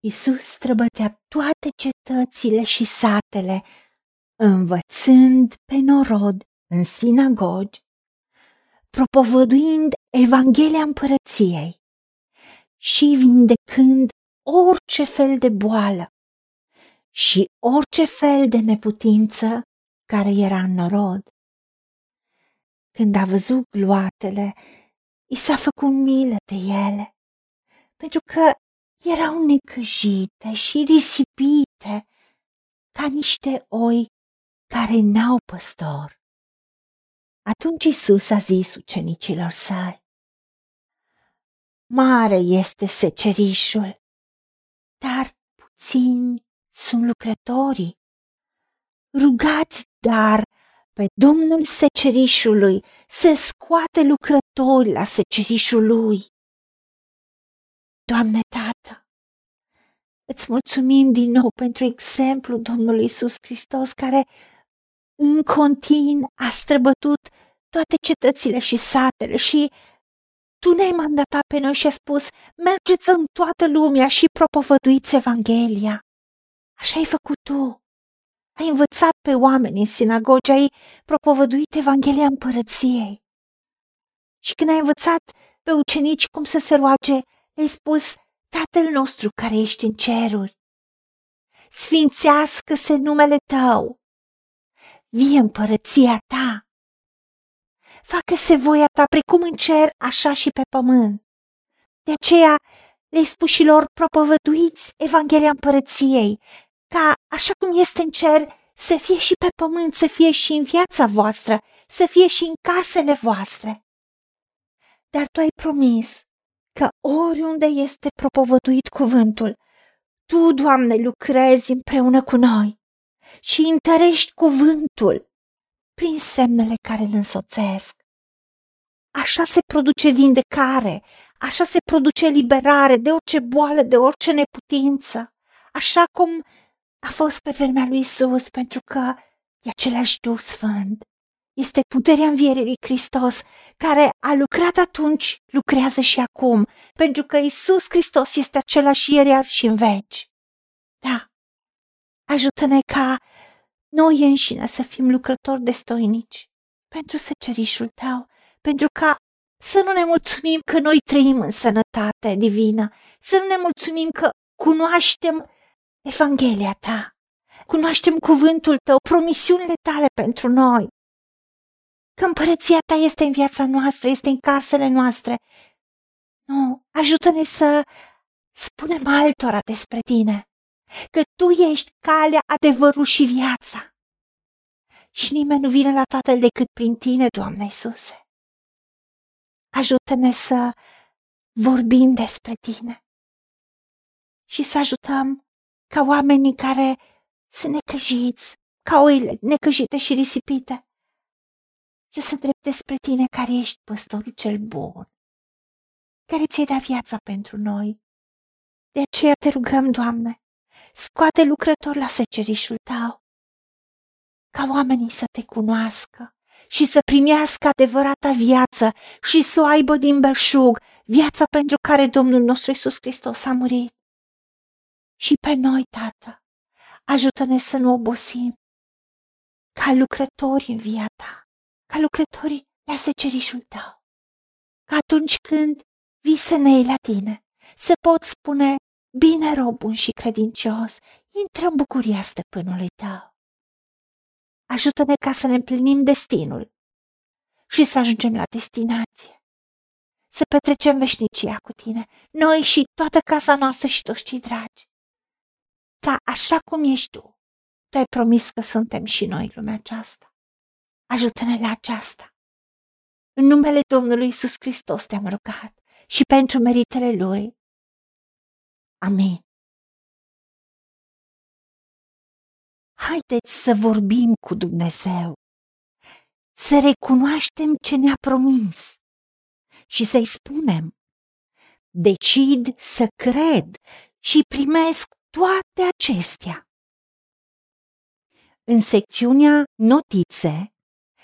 Isus străbătea toate cetățile și satele, învățând pe norod în sinagogi, propovăduind Evanghelia împărăției și vindecând orice fel de boală și orice fel de neputință care era în norod. Când a văzut gloatele, i s-a făcut milă de ele, pentru că erau necăjite și risipite ca niște oi care n-au păstor. Atunci Isus a zis ucenicilor săi, Mare este secerișul, dar puțini sunt lucrătorii. Rugați dar pe Domnul secerișului să scoate lucrători la secerișul lui. Doamne Tată, îți mulțumim din nou pentru exemplu Domnului Isus Hristos care în continuu a străbătut toate cetățile și satele și tu ne-ai mandatat pe noi și a spus, mergeți în toată lumea și propovăduiți Evanghelia. Așa ai făcut tu. Ai învățat pe oameni în sinagogi, ai propovăduit Evanghelia împărăției. Și când ai învățat pe ucenici cum să se roage, le-ai spus, Tatăl nostru care ești în ceruri, sfințească-se numele tău, vie împărăția ta, facă-se voia ta precum în cer, așa și pe pământ. De aceea le-ai spus și lor, propovăduiți Evanghelia împărăției, ca așa cum este în cer, să fie și pe pământ, să fie și în viața voastră, să fie și în casele voastre. Dar tu ai promis că oriunde este propovăduit cuvântul, tu, Doamne, lucrezi împreună cu noi și întărești cuvântul prin semnele care îl însoțesc. Așa se produce vindecare, așa se produce liberare de orice boală, de orice neputință, așa cum a fost pe vremea lui Isus, pentru că e același Duh Sfânt. Este puterea învierii lui Hristos, care a lucrat atunci, lucrează și acum, pentru că Isus Hristos este același ieri, azi și în veci. Da, ajută-ne ca noi înșine să fim lucrători destoinici pentru secerișul tău, pentru ca să nu ne mulțumim că noi trăim în sănătate divină, să nu ne mulțumim că cunoaștem Evanghelia ta, cunoaștem cuvântul tău, promisiunile tale pentru noi, că împărăția ta este în viața noastră, este în casele noastre. Nu, ajută-ne să spunem altora despre tine, că tu ești calea, adevărul și viața. Și nimeni nu vine la Tatăl decât prin tine, Doamne Iisuse. Ajută-ne să vorbim despre tine și să ajutăm ca oamenii care sunt necăjiți, ca oile necăjite și risipite, să se îndrepte spre tine care ești păstorul cel bun, care ți-ai dat viața pentru noi. De aceea te rugăm, Doamne, scoate lucrător la secerișul tău, ca oamenii să te cunoască și să primească adevărata viață și să o aibă din belșug, viața pentru care Domnul nostru Iisus Hristos a murit. Și pe noi, Tată, ajută-ne să nu obosim, ca lucrători în via ta, ca lucrători la secerișul tău, ca atunci când vii să ne iei la tine, să pot spune, bine rob bun și credincios, intră în bucuria stăpânului tău. Ajută-ne ca să ne împlinim destinul și să ajungem la destinație. Să petrecem veșnicia cu tine, noi și toată casa noastră și toți cei dragi. Ca așa cum ești tu, tu ai promis că suntem și noi lumea aceasta. Ajută-ne la aceasta. În numele Domnului Isus Hristos te-am rugat și pentru meritele Lui. Amin. Haideți să vorbim cu Dumnezeu, să recunoaștem ce ne-a promis și să-i spunem, decid să cred și primesc toate acestea. În secțiunea Notițe